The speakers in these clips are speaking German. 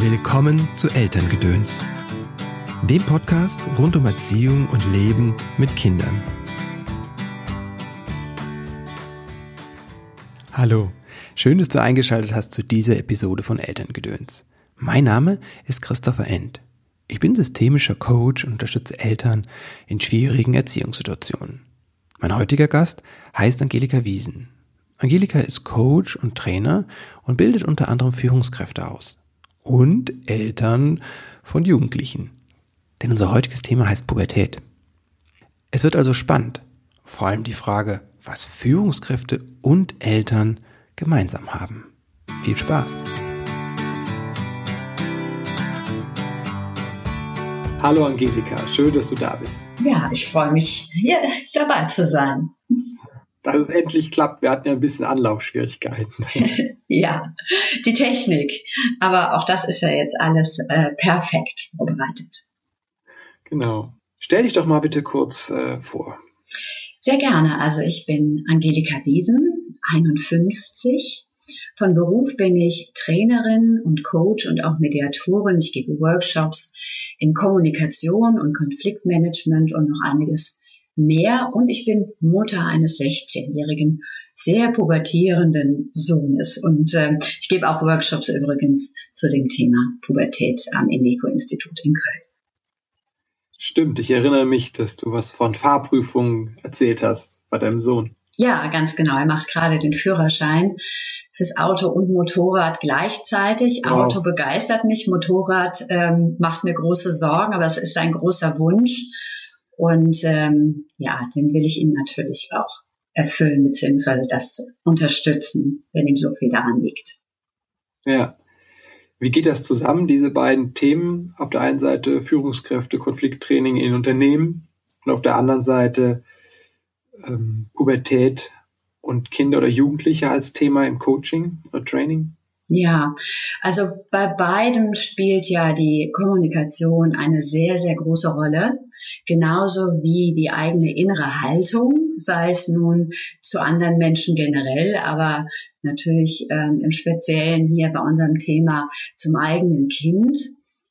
Willkommen zu Elterngedöns, dem Podcast rund um Erziehung und Leben mit Kindern. Hallo, schön, dass du eingeschaltet hast zu dieser Episode von Elterngedöns. Mein Name ist Christopher End. Ich bin systemischer Coach und unterstütze Eltern in schwierigen Erziehungssituationen. Mein heutiger Gast heißt Angelika Wiesen. Angelika ist Coach und Trainer und bildet unter anderem Führungskräfte aus und Eltern von Jugendlichen. Denn unser heutiges Thema heißt Pubertät. Es wird also spannend. Vor allem die Frage, was Führungskräfte und Eltern gemeinsam haben. Viel Spaß! Hallo Angelika, schön, dass du da bist. Ja, ich freue mich, hier dabei zu sein dass es endlich klappt. Wir hatten ja ein bisschen Anlaufschwierigkeiten. ja, die Technik. Aber auch das ist ja jetzt alles äh, perfekt vorbereitet. Genau. Stell dich doch mal bitte kurz äh, vor. Sehr gerne. Also ich bin Angelika Wiesen, 51. Von Beruf bin ich Trainerin und Coach und auch Mediatorin. Ich gebe Workshops in Kommunikation und Konfliktmanagement und noch einiges mehr und ich bin Mutter eines 16-jährigen, sehr pubertierenden Sohnes. Und äh, ich gebe auch Workshops übrigens zu dem Thema Pubertät am Ineco-Institut in Köln. Stimmt, ich erinnere mich, dass du was von Fahrprüfungen erzählt hast bei deinem Sohn. Ja, ganz genau. Er macht gerade den Führerschein fürs Auto und Motorrad gleichzeitig. Wow. Auto begeistert mich, Motorrad ähm, macht mir große Sorgen, aber es ist ein großer Wunsch. Und ähm, ja, den will ich ihm natürlich auch erfüllen, beziehungsweise das zu unterstützen, wenn ihm so viel daran liegt. Ja. Wie geht das zusammen, diese beiden Themen? Auf der einen Seite Führungskräfte, Konflikttraining in Unternehmen und auf der anderen Seite ähm, Pubertät und Kinder oder Jugendliche als Thema im Coaching oder Training? Ja, also bei beiden spielt ja die Kommunikation eine sehr, sehr große Rolle genauso wie die eigene innere Haltung, sei es nun zu anderen Menschen generell, aber natürlich ähm, im Speziellen hier bei unserem Thema zum eigenen Kind.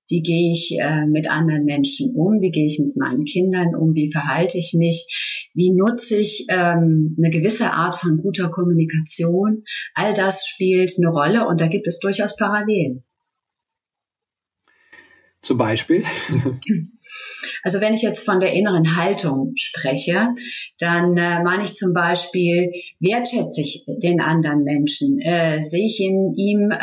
Wie gehe ich äh, mit anderen Menschen um? Wie gehe ich mit meinen Kindern um? Wie verhalte ich mich? Wie nutze ich ähm, eine gewisse Art von guter Kommunikation? All das spielt eine Rolle und da gibt es durchaus Parallelen. Zum Beispiel? Also wenn ich jetzt von der inneren Haltung spreche, dann äh, meine ich zum Beispiel, wertschätze ich den anderen Menschen? Äh, sehe ich in ihm äh,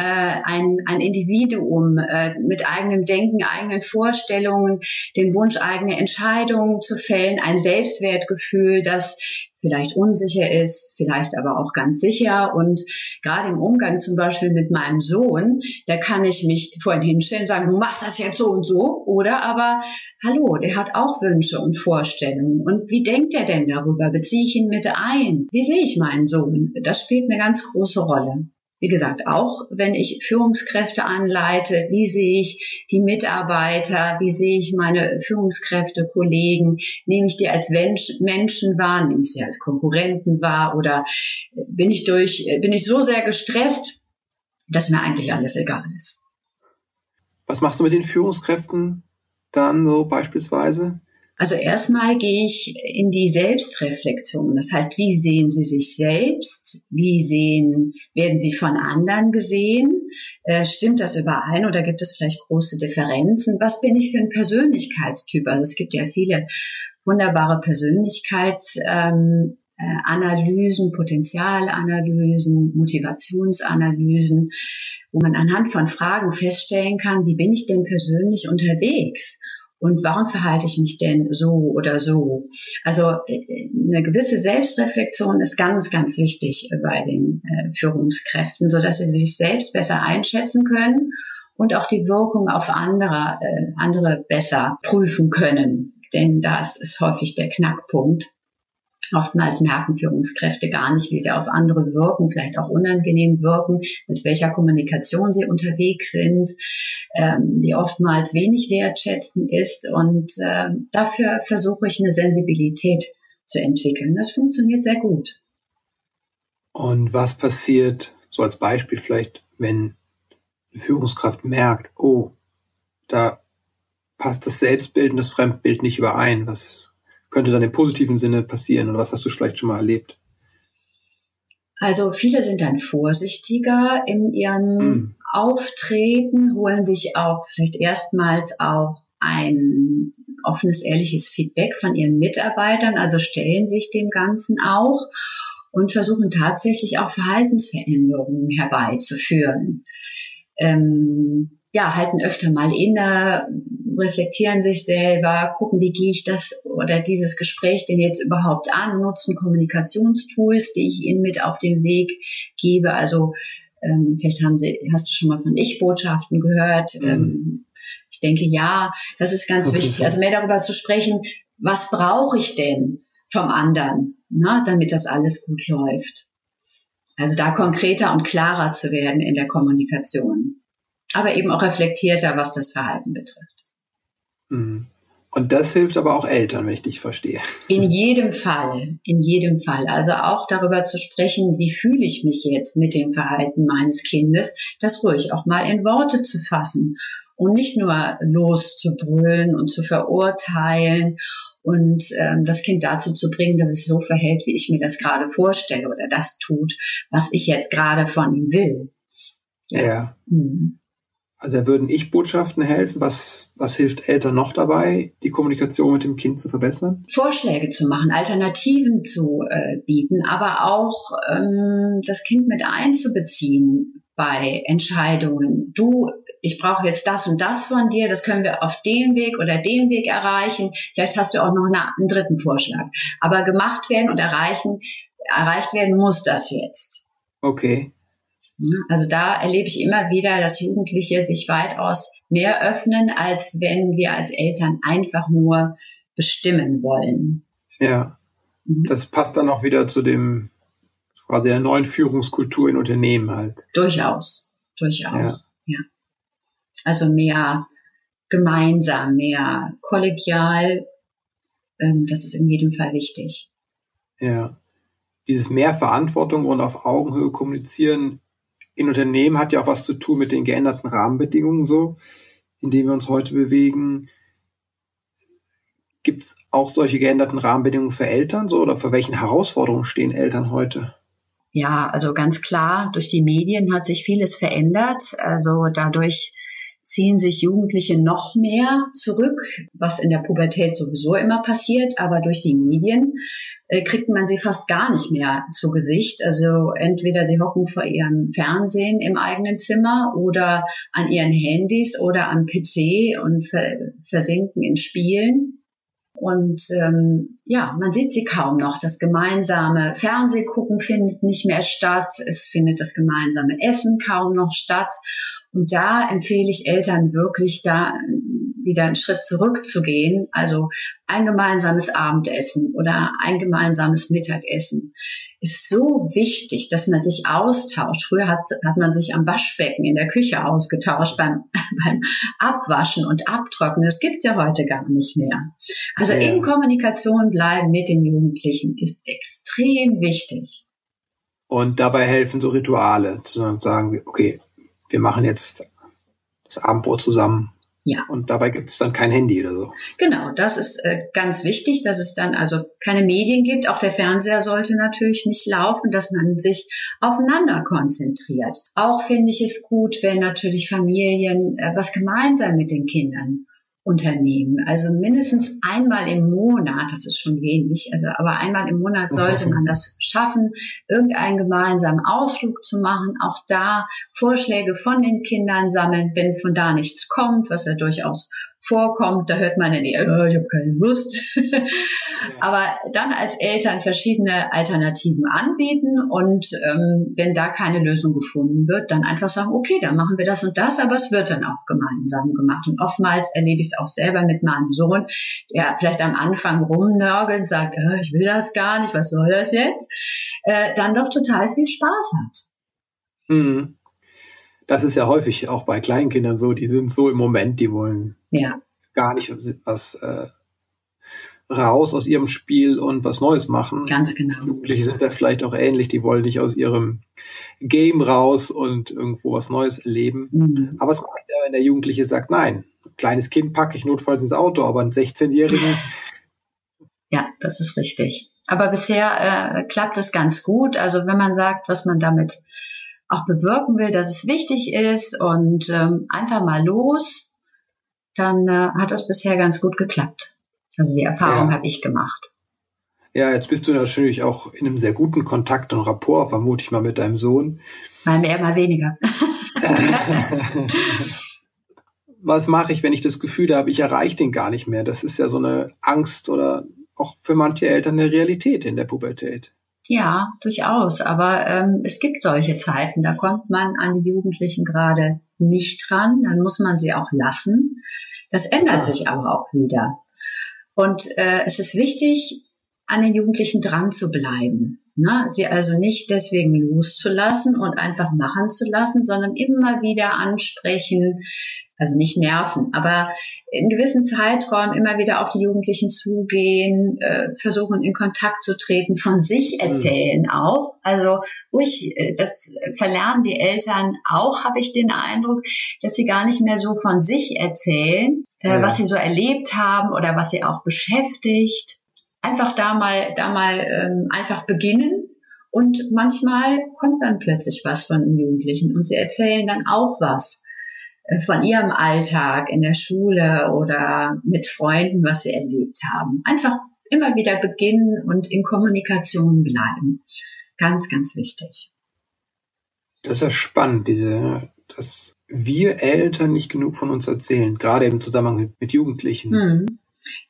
ein, ein Individuum äh, mit eigenem Denken, eigenen Vorstellungen, den Wunsch, eigene Entscheidungen zu fällen, ein Selbstwertgefühl, das vielleicht unsicher ist, vielleicht aber auch ganz sicher. Und gerade im Umgang zum Beispiel mit meinem Sohn, da kann ich mich vorhin hinstellen, sagen, du machst das jetzt so und so. Oder aber, hallo, der hat auch Wünsche und Vorstellungen. Und wie denkt er denn darüber? Beziehe ich ihn mit ein? Wie sehe ich meinen Sohn? Das spielt eine ganz große Rolle. Wie gesagt, auch wenn ich Führungskräfte anleite, wie sehe ich die Mitarbeiter, wie sehe ich meine Führungskräfte, Kollegen, nehme ich die als Menschen wahr, nehme ich sie als Konkurrenten wahr oder bin ich durch, bin ich so sehr gestresst, dass mir eigentlich alles egal ist. Was machst du mit den Führungskräften dann so beispielsweise? Also erstmal gehe ich in die Selbstreflexion. Das heißt, wie sehen Sie sich selbst? Wie sehen, werden Sie von anderen gesehen? Äh, stimmt das überein oder gibt es vielleicht große Differenzen? Was bin ich für ein Persönlichkeitstyp? Also es gibt ja viele wunderbare Persönlichkeitsanalysen, ähm, äh, Potenzialanalysen, Motivationsanalysen, wo man anhand von Fragen feststellen kann, wie bin ich denn persönlich unterwegs? und warum verhalte ich mich denn so oder so? Also äh, eine gewisse Selbstreflexion ist ganz, ganz wichtig bei den äh, Führungskräften, so dass sie sich selbst besser einschätzen können und auch die Wirkung auf andere, äh, andere besser prüfen können. Denn das ist häufig der Knackpunkt. Oftmals merken Führungskräfte gar nicht, wie sie auf andere wirken, vielleicht auch unangenehm wirken, mit welcher Kommunikation sie unterwegs sind, ähm, die oftmals wenig wertschätzend ist. Und äh, dafür versuche ich eine Sensibilität zu entwickeln. Das funktioniert sehr gut. Und was passiert, so als Beispiel vielleicht, wenn eine Führungskraft merkt, oh, da passt das Selbstbild und das Fremdbild nicht überein. Was könnte dann im positiven Sinne passieren oder was hast du vielleicht schon mal erlebt? Also viele sind dann vorsichtiger in ihrem hm. Auftreten, holen sich auch vielleicht erstmals auch ein offenes, ehrliches Feedback von ihren Mitarbeitern, also stellen sich dem Ganzen auch und versuchen tatsächlich auch Verhaltensveränderungen herbeizuführen. Ähm, ja, halten öfter mal inne, reflektieren sich selber, gucken, wie gehe ich das oder dieses Gespräch denn jetzt überhaupt an, nutzen Kommunikationstools, die ich ihnen mit auf den Weg gebe. Also ähm, vielleicht haben Sie, hast du schon mal von Ich-Botschaften gehört. Mhm. Ähm, ich denke, ja, das ist ganz okay. wichtig. Also mehr darüber zu sprechen, was brauche ich denn vom anderen, na, damit das alles gut läuft. Also da konkreter und klarer zu werden in der Kommunikation. Aber eben auch reflektierter, was das Verhalten betrifft. Mhm. Und das hilft aber auch Eltern, wenn ich dich verstehe. In jedem Fall, in jedem Fall. Also auch darüber zu sprechen, wie fühle ich mich jetzt mit dem Verhalten meines Kindes, das ruhig auch mal in Worte zu fassen und nicht nur loszubrüllen und zu verurteilen und ähm, das Kind dazu zu bringen, dass es so verhält, wie ich mir das gerade vorstelle oder das tut, was ich jetzt gerade von ihm will. Ja. ja. Mhm. Also würden Ich-Botschaften helfen? Was, was hilft Eltern noch dabei, die Kommunikation mit dem Kind zu verbessern? Vorschläge zu machen, Alternativen zu äh, bieten, aber auch ähm, das Kind mit einzubeziehen bei Entscheidungen. Du, ich brauche jetzt das und das von dir, das können wir auf den Weg oder den Weg erreichen. Vielleicht hast du auch noch einen dritten Vorschlag. Aber gemacht werden und erreichen, erreicht werden muss das jetzt. Okay. Also da erlebe ich immer wieder, dass Jugendliche sich weitaus mehr öffnen, als wenn wir als Eltern einfach nur bestimmen wollen. Ja, mhm. das passt dann auch wieder zu dem quasi der neuen Führungskultur in Unternehmen halt. Durchaus, durchaus, ja. ja. Also mehr gemeinsam, mehr kollegial, ähm, das ist in jedem Fall wichtig. Ja. Dieses mehr Verantwortung und auf Augenhöhe kommunizieren in Unternehmen hat ja auch was zu tun mit den geänderten Rahmenbedingungen so, in denen wir uns heute bewegen. Gibt es auch solche geänderten Rahmenbedingungen für Eltern so oder für welchen Herausforderungen stehen Eltern heute? Ja, also ganz klar, durch die Medien hat sich vieles verändert. Also dadurch ziehen sich Jugendliche noch mehr zurück, was in der Pubertät sowieso immer passiert, aber durch die Medien äh, kriegt man sie fast gar nicht mehr zu Gesicht. Also entweder sie hocken vor ihrem Fernsehen im eigenen Zimmer oder an ihren Handys oder am PC und versinken in Spielen. Und ähm, ja, man sieht sie kaum noch. Das gemeinsame Fernsehgucken findet nicht mehr statt. Es findet das gemeinsame Essen kaum noch statt. Und da empfehle ich Eltern wirklich da wieder einen Schritt zurückzugehen. Also ein gemeinsames Abendessen oder ein gemeinsames Mittagessen ist so wichtig, dass man sich austauscht. Früher hat, hat man sich am Waschbecken in der Küche ausgetauscht beim, beim Abwaschen und Abtrocknen. Das gibt's ja heute gar nicht mehr. Also ja. in Kommunikation bleiben mit den Jugendlichen ist extrem wichtig. Und dabei helfen so Rituale, zu sagen, okay, wir machen jetzt das Abendbrot zusammen ja. Und dabei gibt es dann kein Handy oder so. Genau, das ist äh, ganz wichtig, dass es dann also keine Medien gibt. Auch der Fernseher sollte natürlich nicht laufen, dass man sich aufeinander konzentriert. Auch finde ich es gut, wenn natürlich Familien äh, was gemeinsam mit den Kindern Unternehmen. Also mindestens einmal im Monat, das ist schon wenig, also aber einmal im Monat sollte man das schaffen, irgendeinen gemeinsamen Ausflug zu machen, auch da Vorschläge von den Kindern sammeln, wenn von da nichts kommt, was ja durchaus vorkommt, da hört man dann eher, oh, ich habe keine Lust. Aber dann als Eltern verschiedene Alternativen anbieten und ähm, wenn da keine Lösung gefunden wird, dann einfach sagen, okay, dann machen wir das und das, aber es wird dann auch gemeinsam gemacht. Und oftmals erlebe ich es auch selber mit meinem Sohn, der vielleicht am Anfang rumnörgelt, sagt, oh, ich will das gar nicht, was soll das jetzt? Äh, dann doch total viel Spaß hat. Mhm das ist ja häufig auch bei Kleinkindern so, die sind so im Moment, die wollen ja. gar nicht was äh, raus aus ihrem Spiel und was Neues machen. Ganz genau. Jugendliche sind da vielleicht auch ähnlich, die wollen nicht aus ihrem Game raus und irgendwo was Neues erleben. Mhm. Aber es reicht ja, wenn der Jugendliche sagt, nein, kleines Kind packe ich notfalls ins Auto, aber einen 16-Jährigen. Ja, das ist richtig. Aber bisher äh, klappt es ganz gut. Also wenn man sagt, was man damit auch bewirken will, dass es wichtig ist und ähm, einfach mal los, dann äh, hat das bisher ganz gut geklappt. Also die Erfahrung ja. habe ich gemacht. Ja, jetzt bist du natürlich auch in einem sehr guten Kontakt und Rapport, vermute ich mal, mit deinem Sohn. Mal mehr, mal weniger. Was mache ich, wenn ich das Gefühl habe, ich erreiche den gar nicht mehr? Das ist ja so eine Angst oder auch für manche Eltern eine Realität in der Pubertät. Ja, durchaus. Aber ähm, es gibt solche Zeiten, da kommt man an die Jugendlichen gerade nicht dran, dann muss man sie auch lassen. Das ändert sich aber auch wieder. Und äh, es ist wichtig, an den Jugendlichen dran zu bleiben. Ne? Sie also nicht deswegen loszulassen und einfach machen zu lassen, sondern immer wieder ansprechen, also nicht nerven, aber in gewissen Zeitraum immer wieder auf die Jugendlichen zugehen, äh, versuchen in Kontakt zu treten, von sich mhm. erzählen mhm. auch. Also ruhig, äh, das verlernen die Eltern auch, habe ich den Eindruck, dass sie gar nicht mehr so von sich erzählen, äh, ja. was sie so erlebt haben oder was sie auch beschäftigt. Einfach da mal, da mal ähm, einfach beginnen und manchmal kommt dann plötzlich was von den Jugendlichen und sie erzählen dann auch was von ihrem Alltag in der Schule oder mit Freunden, was sie erlebt haben. Einfach immer wieder beginnen und in Kommunikation bleiben. Ganz, ganz wichtig. Das ist ja spannend, diese, dass wir Eltern nicht genug von uns erzählen, gerade im Zusammenhang mit, mit Jugendlichen. Hm.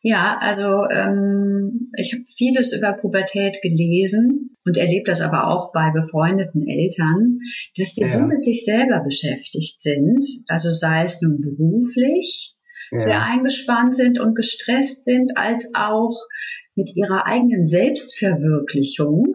Ja, also ähm, ich habe vieles über Pubertät gelesen und erlebe das aber auch bei befreundeten Eltern, dass die ja. so mit sich selber beschäftigt sind, also sei es nun beruflich, ja. sehr eingespannt sind und gestresst sind, als auch mit ihrer eigenen Selbstverwirklichung,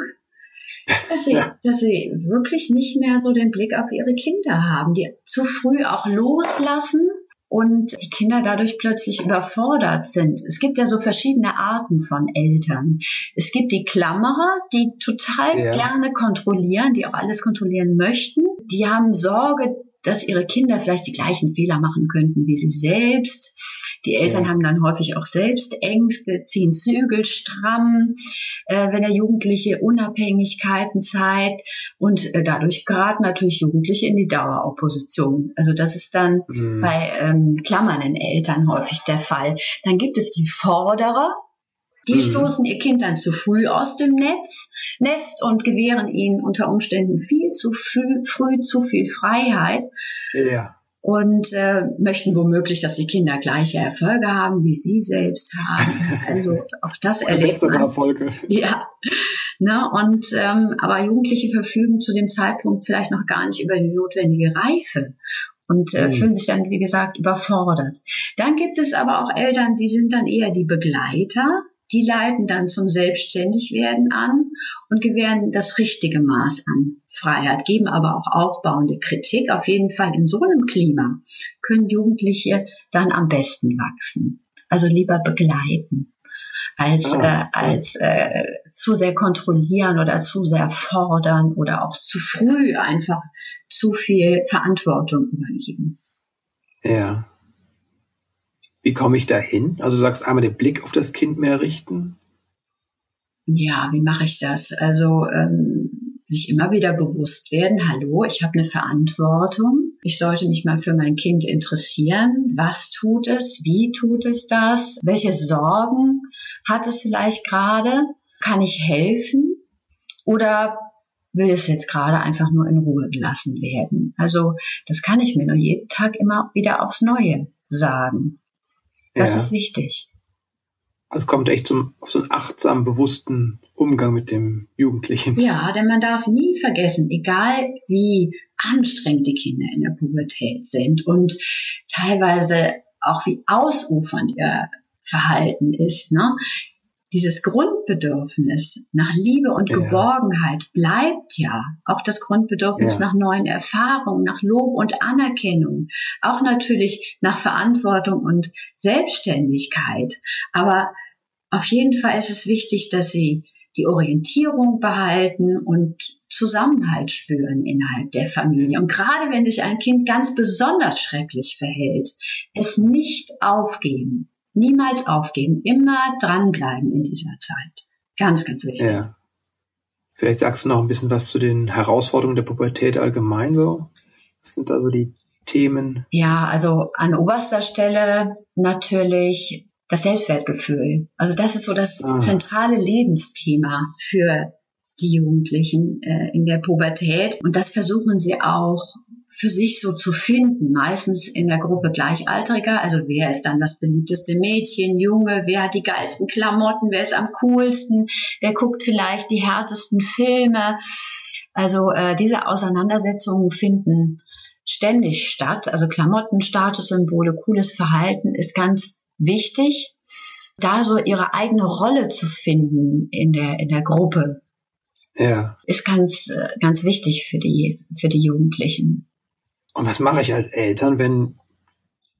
dass sie, ja. dass sie wirklich nicht mehr so den Blick auf ihre Kinder haben, die zu früh auch loslassen und die Kinder dadurch plötzlich überfordert sind. Es gibt ja so verschiedene Arten von Eltern. Es gibt die Klammerer, die total ja. gerne kontrollieren, die auch alles kontrollieren möchten. Die haben Sorge, dass ihre Kinder vielleicht die gleichen Fehler machen könnten wie sie selbst. Die Eltern ja. haben dann häufig auch selbst Ängste, ziehen Zügel stramm, äh, wenn der Jugendliche Unabhängigkeiten zeigt und äh, dadurch geraten natürlich Jugendliche in die Daueropposition. Also das ist dann mhm. bei ähm, klammernden Eltern häufig der Fall. Dann gibt es die Forderer, die mhm. stoßen ihr Kind dann zu früh aus dem Netz, Nest und gewähren ihnen unter Umständen viel zu früh, früh zu viel Freiheit. Ja und äh, möchten womöglich, dass die Kinder gleiche Erfolge haben, wie sie selbst haben. Also auch das erlebt man. Erfolge. Ja. Ne, und ähm, aber Jugendliche verfügen zu dem Zeitpunkt vielleicht noch gar nicht über die notwendige Reife und äh, mhm. fühlen sich dann, wie gesagt, überfordert. Dann gibt es aber auch Eltern, die sind dann eher die Begleiter die leiten dann zum Selbstständigwerden an und gewähren das richtige Maß an Freiheit, geben aber auch aufbauende Kritik. Auf jeden Fall in so einem Klima können Jugendliche dann am besten wachsen. Also lieber begleiten als, ah, äh, als äh, zu sehr kontrollieren oder zu sehr fordern oder auch zu früh einfach zu viel Verantwortung übergeben. Ja. Wie komme ich da hin? Also du sagst einmal den Blick auf das Kind mehr richten. Ja, wie mache ich das? Also ähm, sich immer wieder bewusst werden, hallo, ich habe eine Verantwortung. Ich sollte mich mal für mein Kind interessieren. Was tut es? Wie tut es das? Welche Sorgen hat es vielleicht gerade? Kann ich helfen? Oder will es jetzt gerade einfach nur in Ruhe gelassen werden? Also das kann ich mir nur jeden Tag immer wieder aufs Neue sagen. Das ja. ist wichtig. Also es kommt echt zum, auf so einen achtsamen, bewussten Umgang mit dem Jugendlichen. Ja, denn man darf nie vergessen, egal wie anstrengend die Kinder in der Pubertät sind und teilweise auch wie ausufernd ihr Verhalten ist, ne? Dieses Grundbedürfnis nach Liebe und Geborgenheit bleibt ja. Auch das Grundbedürfnis ja. nach neuen Erfahrungen, nach Lob und Anerkennung. Auch natürlich nach Verantwortung und Selbstständigkeit. Aber auf jeden Fall ist es wichtig, dass sie die Orientierung behalten und Zusammenhalt spüren innerhalb der Familie. Und gerade wenn sich ein Kind ganz besonders schrecklich verhält, es nicht aufgeben, niemals aufgeben, immer dranbleiben in dieser Zeit. Ganz, ganz wichtig. Ja. Vielleicht sagst du noch ein bisschen was zu den Herausforderungen der Pubertät allgemein so. Was sind da so die Themen? Ja, also an oberster Stelle natürlich das Selbstwertgefühl. Also das ist so das ah. zentrale Lebensthema für die Jugendlichen äh, in der Pubertät. Und das versuchen sie auch für sich so zu finden, meistens in der Gruppe Gleichaltriger. Also wer ist dann das beliebteste Mädchen, Junge, wer hat die geilsten Klamotten, wer ist am coolsten, wer guckt vielleicht die härtesten Filme. Also äh, diese Auseinandersetzungen finden ständig statt. Also Klamotten, Statussymbole, cooles Verhalten ist ganz wichtig, da so ihre eigene Rolle zu finden in der, in der Gruppe. Ja. Ist ganz, äh, ganz wichtig für die, für die Jugendlichen. Und was mache ich als Eltern, wenn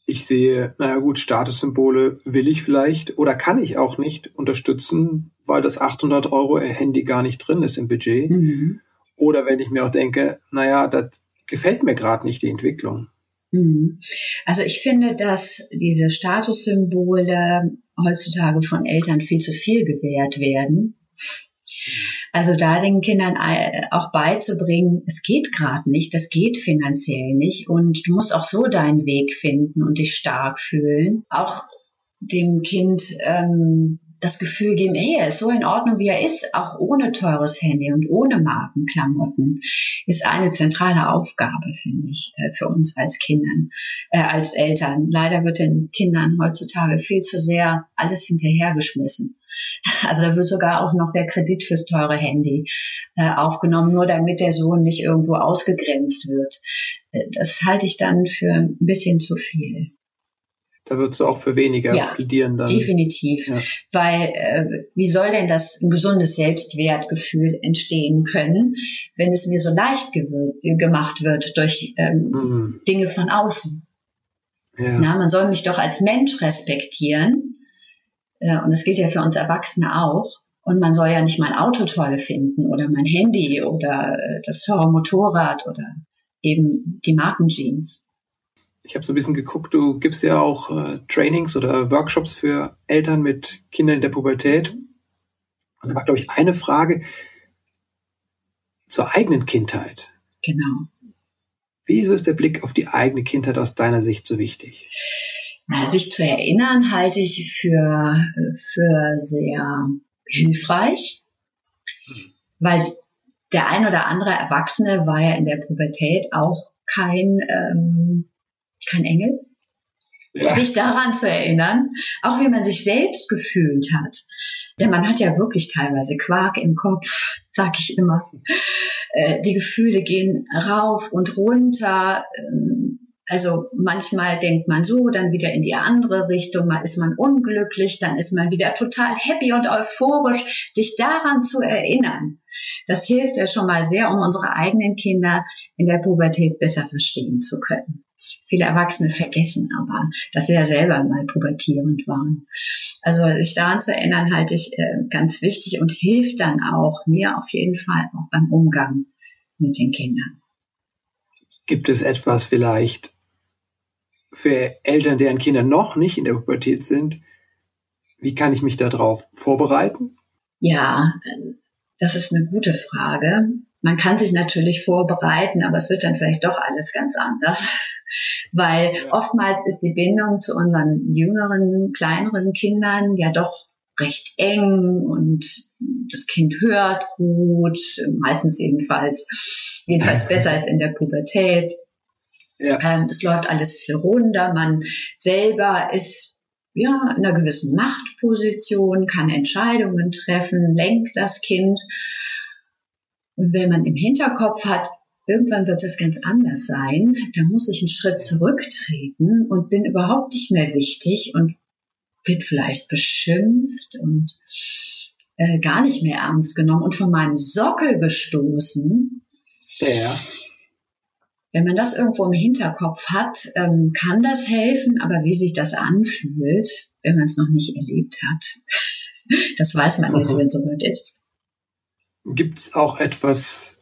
ich sehe, naja gut, Statussymbole will ich vielleicht oder kann ich auch nicht unterstützen, weil das 800 Euro Handy gar nicht drin ist im Budget. Mhm. Oder wenn ich mir auch denke, naja, das gefällt mir gerade nicht, die Entwicklung. Mhm. Also ich finde, dass diese Statussymbole heutzutage von Eltern viel zu viel gewährt werden. Also da den Kindern auch beizubringen, es geht gerade nicht, das geht finanziell nicht und du musst auch so deinen Weg finden und dich stark fühlen. Auch dem Kind ähm, das Gefühl geben, hey, er ist so in Ordnung, wie er ist, auch ohne teures Handy und ohne Markenklamotten, ist eine zentrale Aufgabe, finde ich, äh, für uns als Kindern, äh, als Eltern. Leider wird den Kindern heutzutage viel zu sehr alles hinterhergeschmissen. Also da wird sogar auch noch der Kredit fürs teure Handy äh, aufgenommen, nur damit der Sohn nicht irgendwo ausgegrenzt wird. Äh, das halte ich dann für ein bisschen zu viel. Da würdest du auch für weniger ja, plädieren dann. Definitiv. Ja. Weil äh, wie soll denn das ein gesundes Selbstwertgefühl entstehen können, wenn es mir so leicht gemacht wird durch ähm, mhm. Dinge von außen? Ja. Na, man soll mich doch als Mensch respektieren. Äh, und das gilt ja für uns Erwachsene auch. Und man soll ja nicht mein Auto toll finden oder mein Handy oder äh, das teure Motorrad oder eben die Markenjeans ich habe so ein bisschen geguckt, du gibst ja auch äh, Trainings oder Workshops für Eltern mit Kindern in der Pubertät. Und da war, glaube ich, eine Frage zur eigenen Kindheit. Genau. Wieso ist der Blick auf die eigene Kindheit aus deiner Sicht so wichtig? Sich zu erinnern halte ich für, für sehr hilfreich, hm. weil der ein oder andere Erwachsene war ja in der Pubertät auch kein ähm, kein Engel. Ja. Sich daran zu erinnern, auch wie man sich selbst gefühlt hat. Denn man hat ja wirklich teilweise Quark im Kopf, sag ich immer. Äh, die Gefühle gehen rauf und runter. Ähm, also manchmal denkt man so, dann wieder in die andere Richtung, mal ist man unglücklich, dann ist man wieder total happy und euphorisch. Sich daran zu erinnern, das hilft ja schon mal sehr, um unsere eigenen Kinder in der Pubertät besser verstehen zu können. Viele Erwachsene vergessen aber, dass sie ja selber mal pubertierend waren. Also sich daran zu erinnern, halte ich äh, ganz wichtig und hilft dann auch mir auf jeden Fall auch beim Umgang mit den Kindern. Gibt es etwas vielleicht für Eltern, deren Kinder noch nicht in der Pubertät sind? Wie kann ich mich darauf vorbereiten? Ja, das ist eine gute Frage. Man kann sich natürlich vorbereiten, aber es wird dann vielleicht doch alles ganz anders. Weil ja. oftmals ist die Bindung zu unseren jüngeren, kleineren Kindern ja doch recht eng und das Kind hört gut, meistens jedenfalls, jedenfalls besser als in der Pubertät. Ja. Ähm, es läuft alles viel runder, man selber ist ja in einer gewissen Machtposition, kann Entscheidungen treffen, lenkt das Kind. Und wenn man im Hinterkopf hat, irgendwann wird es ganz anders sein, dann muss ich einen Schritt zurücktreten und bin überhaupt nicht mehr wichtig und wird vielleicht beschimpft und äh, gar nicht mehr ernst genommen und von meinem Sockel gestoßen. Ja. Wenn man das irgendwo im Hinterkopf hat, ähm, kann das helfen, aber wie sich das anfühlt, wenn man es noch nicht erlebt hat, Das weiß man nicht, wenn es soweit ist. Gibt es auch etwas,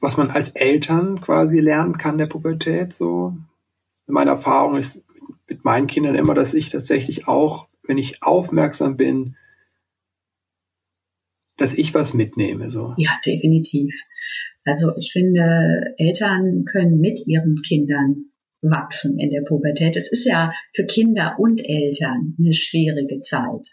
was man als Eltern quasi lernen kann der Pubertät? So, meine Erfahrung ist mit meinen Kindern immer, dass ich tatsächlich auch, wenn ich aufmerksam bin, dass ich was mitnehme. So. Ja, definitiv. Also ich finde, Eltern können mit ihren Kindern wachsen in der Pubertät. Es ist ja für Kinder und Eltern eine schwierige Zeit.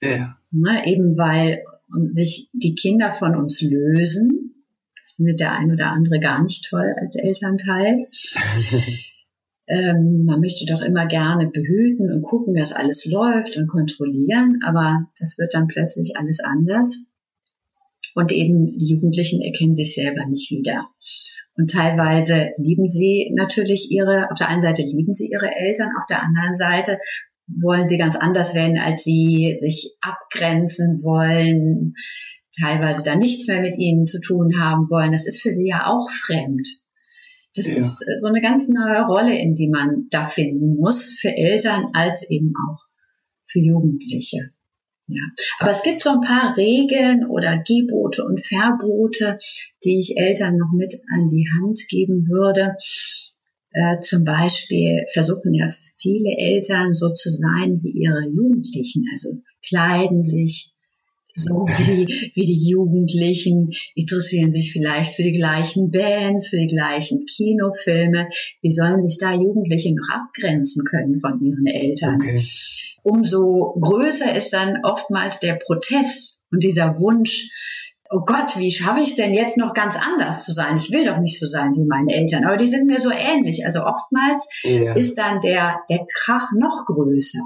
Ja. Ne, eben weil sich die Kinder von uns lösen. Das findet der ein oder andere gar nicht toll als Elternteil. ähm, man möchte doch immer gerne behüten und gucken, dass alles läuft und kontrollieren, aber das wird dann plötzlich alles anders. Und eben die Jugendlichen erkennen sich selber nicht wieder. Und teilweise lieben sie natürlich ihre, auf der einen Seite lieben sie ihre Eltern, auf der anderen Seite wollen sie ganz anders werden, als sie sich abgrenzen wollen, teilweise dann nichts mehr mit ihnen zu tun haben wollen. Das ist für sie ja auch fremd. Das ja. ist so eine ganz neue Rolle, in die man da finden muss, für Eltern als eben auch für Jugendliche. Ja. Aber es gibt so ein paar Regeln oder Gebote und Verbote, die ich Eltern noch mit an die Hand geben würde. Äh, zum Beispiel versuchen ja viele Eltern so zu sein wie ihre Jugendlichen, also kleiden sich so wie, wie die Jugendlichen, interessieren sich vielleicht für die gleichen Bands, für die gleichen Kinofilme. Wie sollen sich da Jugendliche noch abgrenzen können von ihren Eltern? Okay. Umso größer ist dann oftmals der Protest und dieser Wunsch, oh Gott, wie schaffe ich es denn jetzt noch ganz anders zu sein? Ich will doch nicht so sein wie meine Eltern, aber die sind mir so ähnlich. Also oftmals ja. ist dann der, der Krach noch größer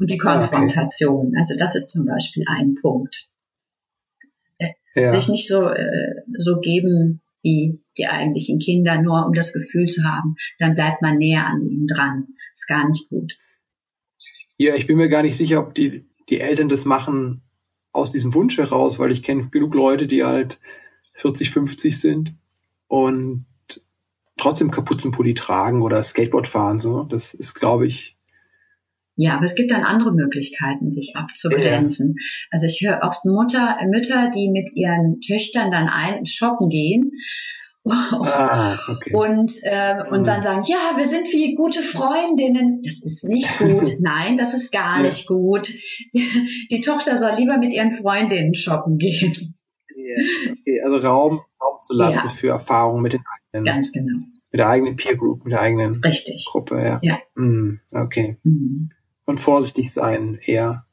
und die Konfrontation. Okay. Also das ist zum Beispiel ein Punkt. Äh, ja. Sich nicht so, äh, so geben wie die eigentlichen Kinder, nur um das Gefühl zu haben, dann bleibt man näher an ihnen dran. Ist gar nicht gut. Ja, ich bin mir gar nicht sicher, ob die, die Eltern das machen, aus diesem Wunsch heraus, weil ich kenne genug Leute, die halt 40, 50 sind und trotzdem Kapuzenpulli tragen oder Skateboard fahren. So, das ist, glaube ich. Ja, aber es gibt dann andere Möglichkeiten, sich abzugrenzen. Ja. Also ich höre oft Mutter, Mütter, die mit ihren Töchtern dann ein shoppen gehen Ah, okay. Und, äh, und dann mhm. sagen, ja, wir sind wie gute Freundinnen. Das ist nicht gut. Nein, das ist gar ja. nicht gut. Die, Tochter soll lieber mit ihren Freundinnen shoppen gehen. Okay, also Raum, Raum zu lassen ja. für Erfahrungen mit den eigenen. Ganz genau. Mit der eigenen Peer Group, mit der eigenen Richtig. Gruppe, ja. ja. Mm, okay. Mhm. Und vorsichtig sein eher.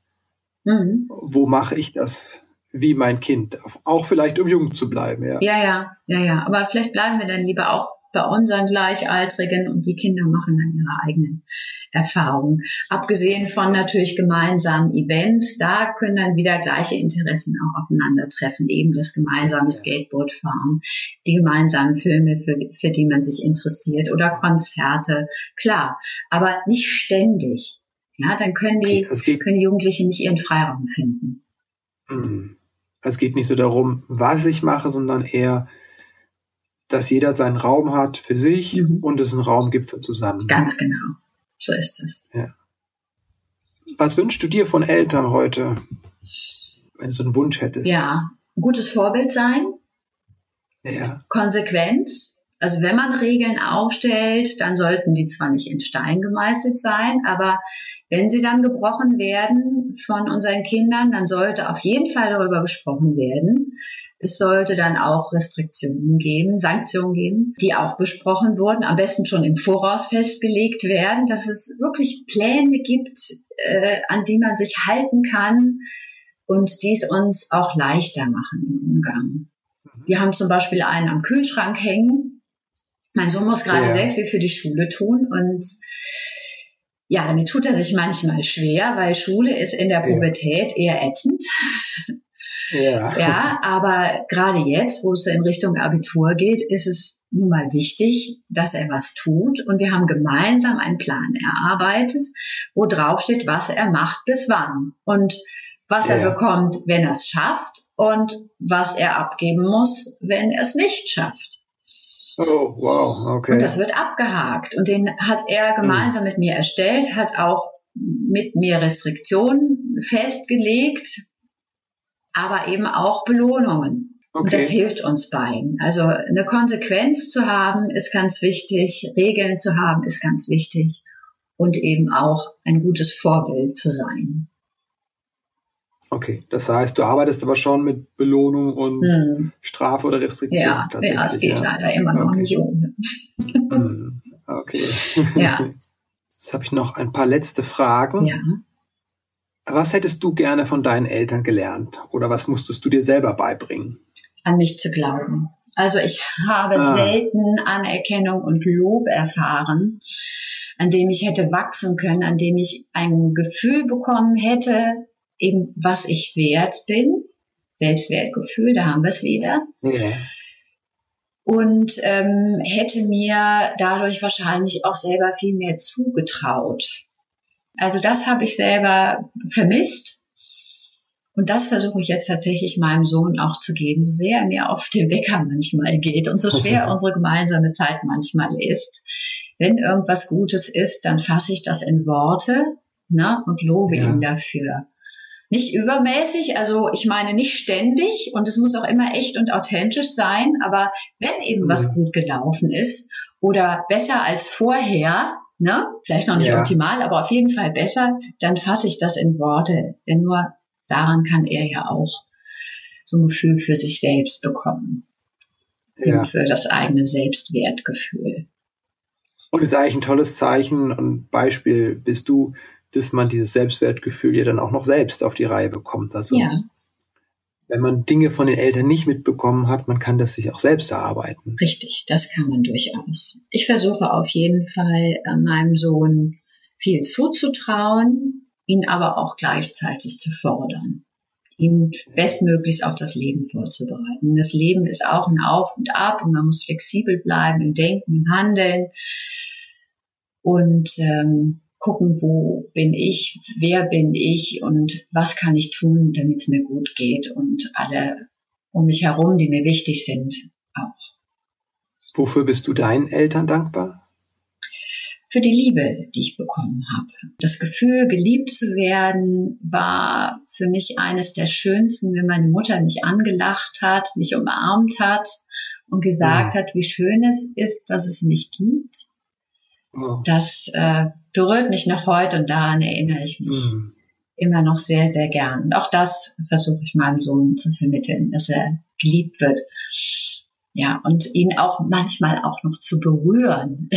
Mhm. Wo mache ich das? wie mein Kind. Auch vielleicht, um jung zu bleiben, ja. Ja, ja, ja, ja. Aber vielleicht bleiben wir dann lieber auch bei unseren Gleichaltrigen und die Kinder machen dann ihre eigenen Erfahrungen. Abgesehen von natürlich gemeinsamen Events, da können dann wieder gleiche Interessen auch aufeinandertreffen. Eben das gemeinsame Skateboardfahren, die gemeinsamen Filme, für, für die man sich interessiert oder Konzerte. Klar, aber nicht ständig. Ja, dann können die, können die Jugendlichen nicht ihren Freiraum finden. Mhm. Es geht nicht so darum, was ich mache, sondern eher, dass jeder seinen Raum hat für sich mhm. und es einen Raum gibt für zusammen. Ganz genau. So ist es. Ja. Was wünschst du dir von Eltern heute, wenn du so einen Wunsch hättest? Ja, gutes Vorbild sein. Ja. Konsequenz. Also wenn man Regeln aufstellt, dann sollten die zwar nicht in Stein gemeißelt sein, aber wenn sie dann gebrochen werden von unseren Kindern, dann sollte auf jeden Fall darüber gesprochen werden. Es sollte dann auch Restriktionen geben, Sanktionen geben, die auch besprochen wurden, am besten schon im Voraus festgelegt werden, dass es wirklich Pläne gibt, äh, an die man sich halten kann und die es uns auch leichter machen im Umgang. Mhm. Wir haben zum Beispiel einen am Kühlschrank hängen. Mein Sohn muss gerade ja. sehr viel für die Schule tun und ja, damit tut er sich manchmal schwer, weil Schule ist in der Pubertät ja. eher ätzend. Ja. ja, aber gerade jetzt, wo es in Richtung Abitur geht, ist es nun mal wichtig, dass er was tut. Und wir haben gemeinsam einen Plan erarbeitet, wo drauf steht, was er macht bis wann und was ja. er bekommt, wenn er es schafft und was er abgeben muss, wenn er es nicht schafft. Oh, wow, okay. Und das wird abgehakt. Und den hat er gemeinsam mit mir erstellt, hat auch mit mir Restriktionen festgelegt, aber eben auch Belohnungen. Okay. Und das hilft uns beiden. Also eine Konsequenz zu haben ist ganz wichtig, Regeln zu haben ist ganz wichtig und eben auch ein gutes Vorbild zu sein. Okay, das heißt, du arbeitest aber schon mit Belohnung und hm. Strafe oder Restriktion ja, tatsächlich. Ja, es geht ja. leider immer noch okay. nicht ohne. Hm. Okay. Ja. Jetzt habe ich noch ein paar letzte Fragen. Ja. Was hättest du gerne von deinen Eltern gelernt oder was musstest du dir selber beibringen? An mich zu glauben. Also ich habe ah. selten Anerkennung und Lob erfahren, an dem ich hätte wachsen können, an dem ich ein Gefühl bekommen hätte, eben was ich wert bin. Selbstwertgefühl, da haben wir es wieder. Ja. Und ähm, hätte mir dadurch wahrscheinlich auch selber viel mehr zugetraut. Also das habe ich selber vermisst. Und das versuche ich jetzt tatsächlich meinem Sohn auch zu geben, so sehr er mir auf den Wecker manchmal geht und so schwer unsere gemeinsame Zeit manchmal ist. Wenn irgendwas Gutes ist, dann fasse ich das in Worte ne, und lobe ja. ihn dafür. Nicht übermäßig, also ich meine nicht ständig und es muss auch immer echt und authentisch sein, aber wenn eben mhm. was gut gelaufen ist oder besser als vorher, ne, vielleicht noch nicht ja. optimal, aber auf jeden Fall besser, dann fasse ich das in Worte, denn nur daran kann er ja auch so ein Gefühl für sich selbst bekommen. Ja. Und für das eigene Selbstwertgefühl. Und ist eigentlich ein tolles Zeichen und Beispiel bist du, dass man dieses Selbstwertgefühl ja dann auch noch selbst auf die Reihe bekommt. Also ja. wenn man Dinge von den Eltern nicht mitbekommen hat, man kann das sich auch selbst erarbeiten. Richtig, das kann man durchaus. Ich versuche auf jeden Fall äh, meinem Sohn viel zuzutrauen, ihn aber auch gleichzeitig zu fordern ihn bestmöglichst auf das Leben vorzubereiten. Das Leben ist auch ein Auf und Ab und man muss flexibel bleiben im Denken, im Handeln und ähm, gucken, wo bin ich, wer bin ich und was kann ich tun, damit es mir gut geht und alle um mich herum, die mir wichtig sind, auch. Wofür bist du deinen Eltern dankbar? Für die Liebe, die ich bekommen habe. Das Gefühl, geliebt zu werden, war für mich eines der schönsten, wenn meine Mutter mich angelacht hat, mich umarmt hat und gesagt ja. hat, wie schön es ist, dass es mich gibt das äh, berührt mich noch heute und daran erinnere ich mich mhm. immer noch sehr, sehr gern. Und auch das versuche ich meinem Sohn zu vermitteln, dass er geliebt wird. Ja, und ihn auch manchmal auch noch zu berühren.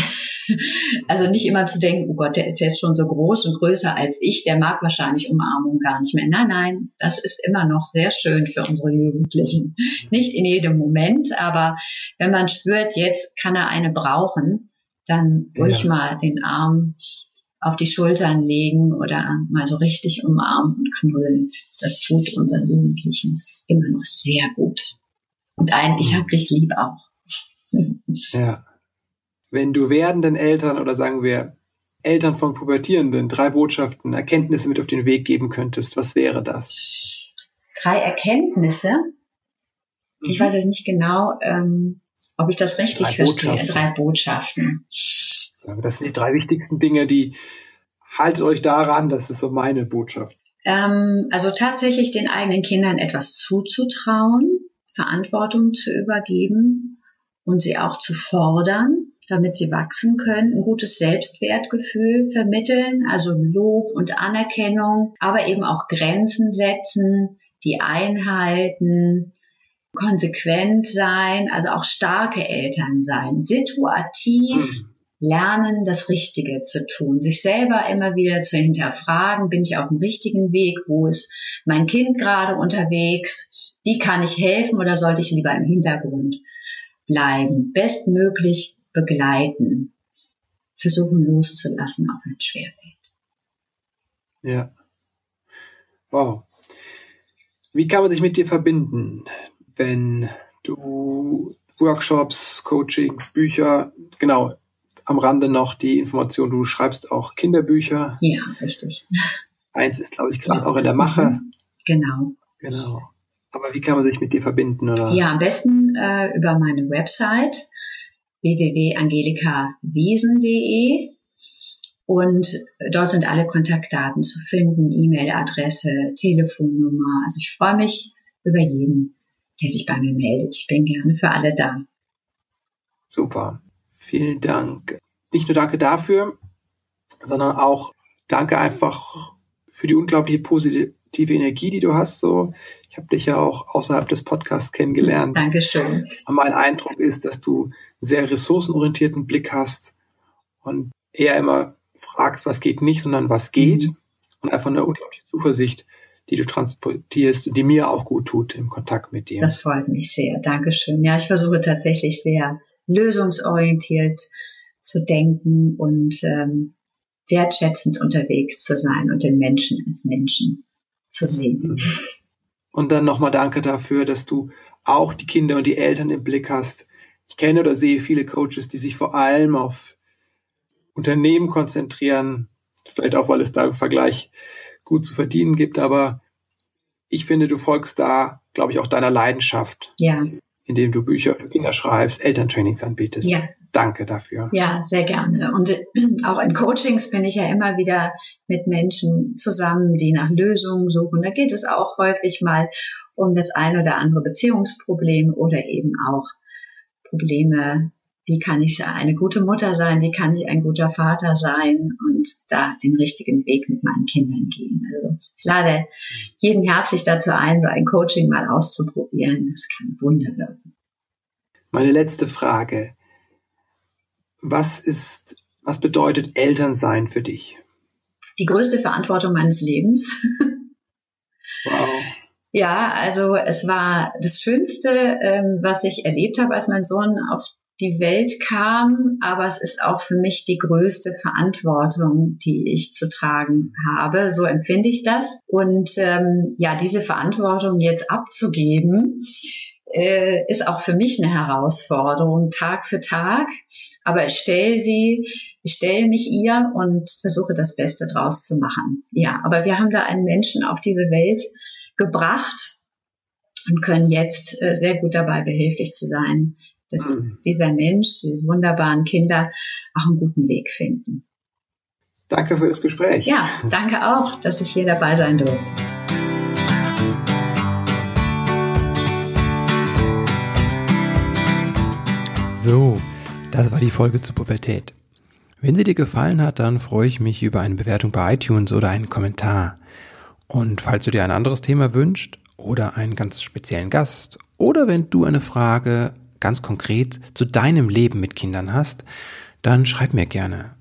also nicht immer zu denken, oh Gott, der ist jetzt schon so groß und größer als ich, der mag wahrscheinlich Umarmung gar nicht mehr. Nein, nein, das ist immer noch sehr schön für unsere Jugendlichen. Nicht in jedem Moment, aber wenn man spürt, jetzt kann er eine brauchen, dann ruhig ja. mal den Arm auf die Schultern legen oder mal so richtig umarmen und knuddeln. Das tut unseren Jugendlichen immer noch sehr gut. Und ein Ich hab dich lieb auch. Ja. Wenn du werdenden Eltern oder sagen wir Eltern von Pubertierenden drei Botschaften, Erkenntnisse mit auf den Weg geben könntest, was wäre das? Drei Erkenntnisse? Ich mhm. weiß jetzt nicht genau, ähm, ob ich das richtig drei verstehe. Botschaften. Drei Botschaften. Das sind die drei wichtigsten Dinge, die haltet euch daran, das ist so meine Botschaft. Ähm, also tatsächlich den eigenen Kindern etwas zuzutrauen, Verantwortung zu übergeben und sie auch zu fordern, damit sie wachsen können, ein gutes Selbstwertgefühl vermitteln, also Lob und Anerkennung, aber eben auch Grenzen setzen, die einhalten, konsequent sein, also auch starke Eltern sein, situativ mhm. lernen, das Richtige zu tun, sich selber immer wieder zu hinterfragen, bin ich auf dem richtigen Weg, wo ist mein Kind gerade unterwegs, wie kann ich helfen oder sollte ich lieber im Hintergrund bleiben, bestmöglich begleiten, versuchen loszulassen, auch wenn es schwerfällt. Ja. Wow. Wie kann man sich mit dir verbinden? Wenn du Workshops, Coachings, Bücher, genau, am Rande noch die Information, du schreibst auch Kinderbücher. Ja, richtig. Eins ist, glaube ich, gerade ja. auch in der Mache. Genau. Genau. Aber wie kann man sich mit dir verbinden? Oder? Ja, am besten äh, über meine Website www.angelikawesen.de Und dort sind alle Kontaktdaten zu finden, E-Mail-Adresse, Telefonnummer. Also ich freue mich über jeden, der sich bei mir meldet. Ich bin gerne für alle da. Super. Vielen Dank. Nicht nur danke dafür, sondern auch danke einfach für die unglaubliche positive Energie, die du hast. So, ich habe dich ja auch außerhalb des Podcasts kennengelernt. Dankeschön. Und mein Eindruck ist, dass du sehr ressourcenorientierten Blick hast und eher immer fragst, was geht nicht, sondern was geht. Mhm. Und einfach eine unglaubliche Zuversicht, die du transportierst und die mir auch gut tut im Kontakt mit dir. Das freut mich sehr. Dankeschön. Ja, ich versuche tatsächlich sehr lösungsorientiert zu denken und ähm, wertschätzend unterwegs zu sein und den Menschen als Menschen zu sehen. Mhm. Und dann nochmal danke dafür, dass du auch die Kinder und die Eltern im Blick hast. Ich kenne oder sehe viele Coaches, die sich vor allem auf Unternehmen konzentrieren, vielleicht auch, weil es da im Vergleich gut zu verdienen gibt, aber ich finde, du folgst da, glaube ich, auch deiner Leidenschaft. Ja. Indem du Bücher für Kinder schreibst, Elterntrainings anbietest. Ja. Danke dafür. Ja, sehr gerne. Und auch in Coachings bin ich ja immer wieder mit Menschen zusammen, die nach Lösungen suchen. Da geht es auch häufig mal um das ein oder andere Beziehungsproblem oder eben auch Probleme wie kann ich eine gute Mutter sein, wie kann ich ein guter Vater sein und da den richtigen Weg mit meinen Kindern gehen. Also ich lade jeden herzlich dazu ein, so ein Coaching mal auszuprobieren. Das kann Wunder wirken. Meine letzte Frage. Was ist, was bedeutet Elternsein für dich? Die größte Verantwortung meines Lebens. Wow. Ja, also es war das Schönste, ähm, was ich erlebt habe, als mein Sohn auf die Welt kam, aber es ist auch für mich die größte Verantwortung, die ich zu tragen habe. So empfinde ich das. Und ähm, ja, diese Verantwortung jetzt abzugeben, äh, ist auch für mich eine Herausforderung, Tag für Tag. Aber ich stelle sie, ich stelle mich ihr und versuche das Beste draus zu machen. Ja, aber wir haben da einen Menschen auf diese Welt gebracht und können jetzt äh, sehr gut dabei behilflich zu sein, dass mhm. dieser Mensch, die wunderbaren Kinder auch einen guten Weg finden. Danke für das Gespräch. Ja, danke auch, dass ich hier dabei sein durfte. So, das war die Folge zu Pubertät. Wenn sie dir gefallen hat, dann freue ich mich über eine Bewertung bei iTunes oder einen Kommentar. Und falls du dir ein anderes Thema wünschst oder einen ganz speziellen Gast oder wenn du eine Frage ganz konkret zu deinem Leben mit Kindern hast, dann schreib mir gerne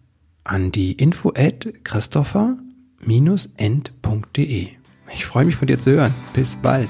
an die info at christopher-end.de. Ich freue mich von dir zu hören. Bis bald.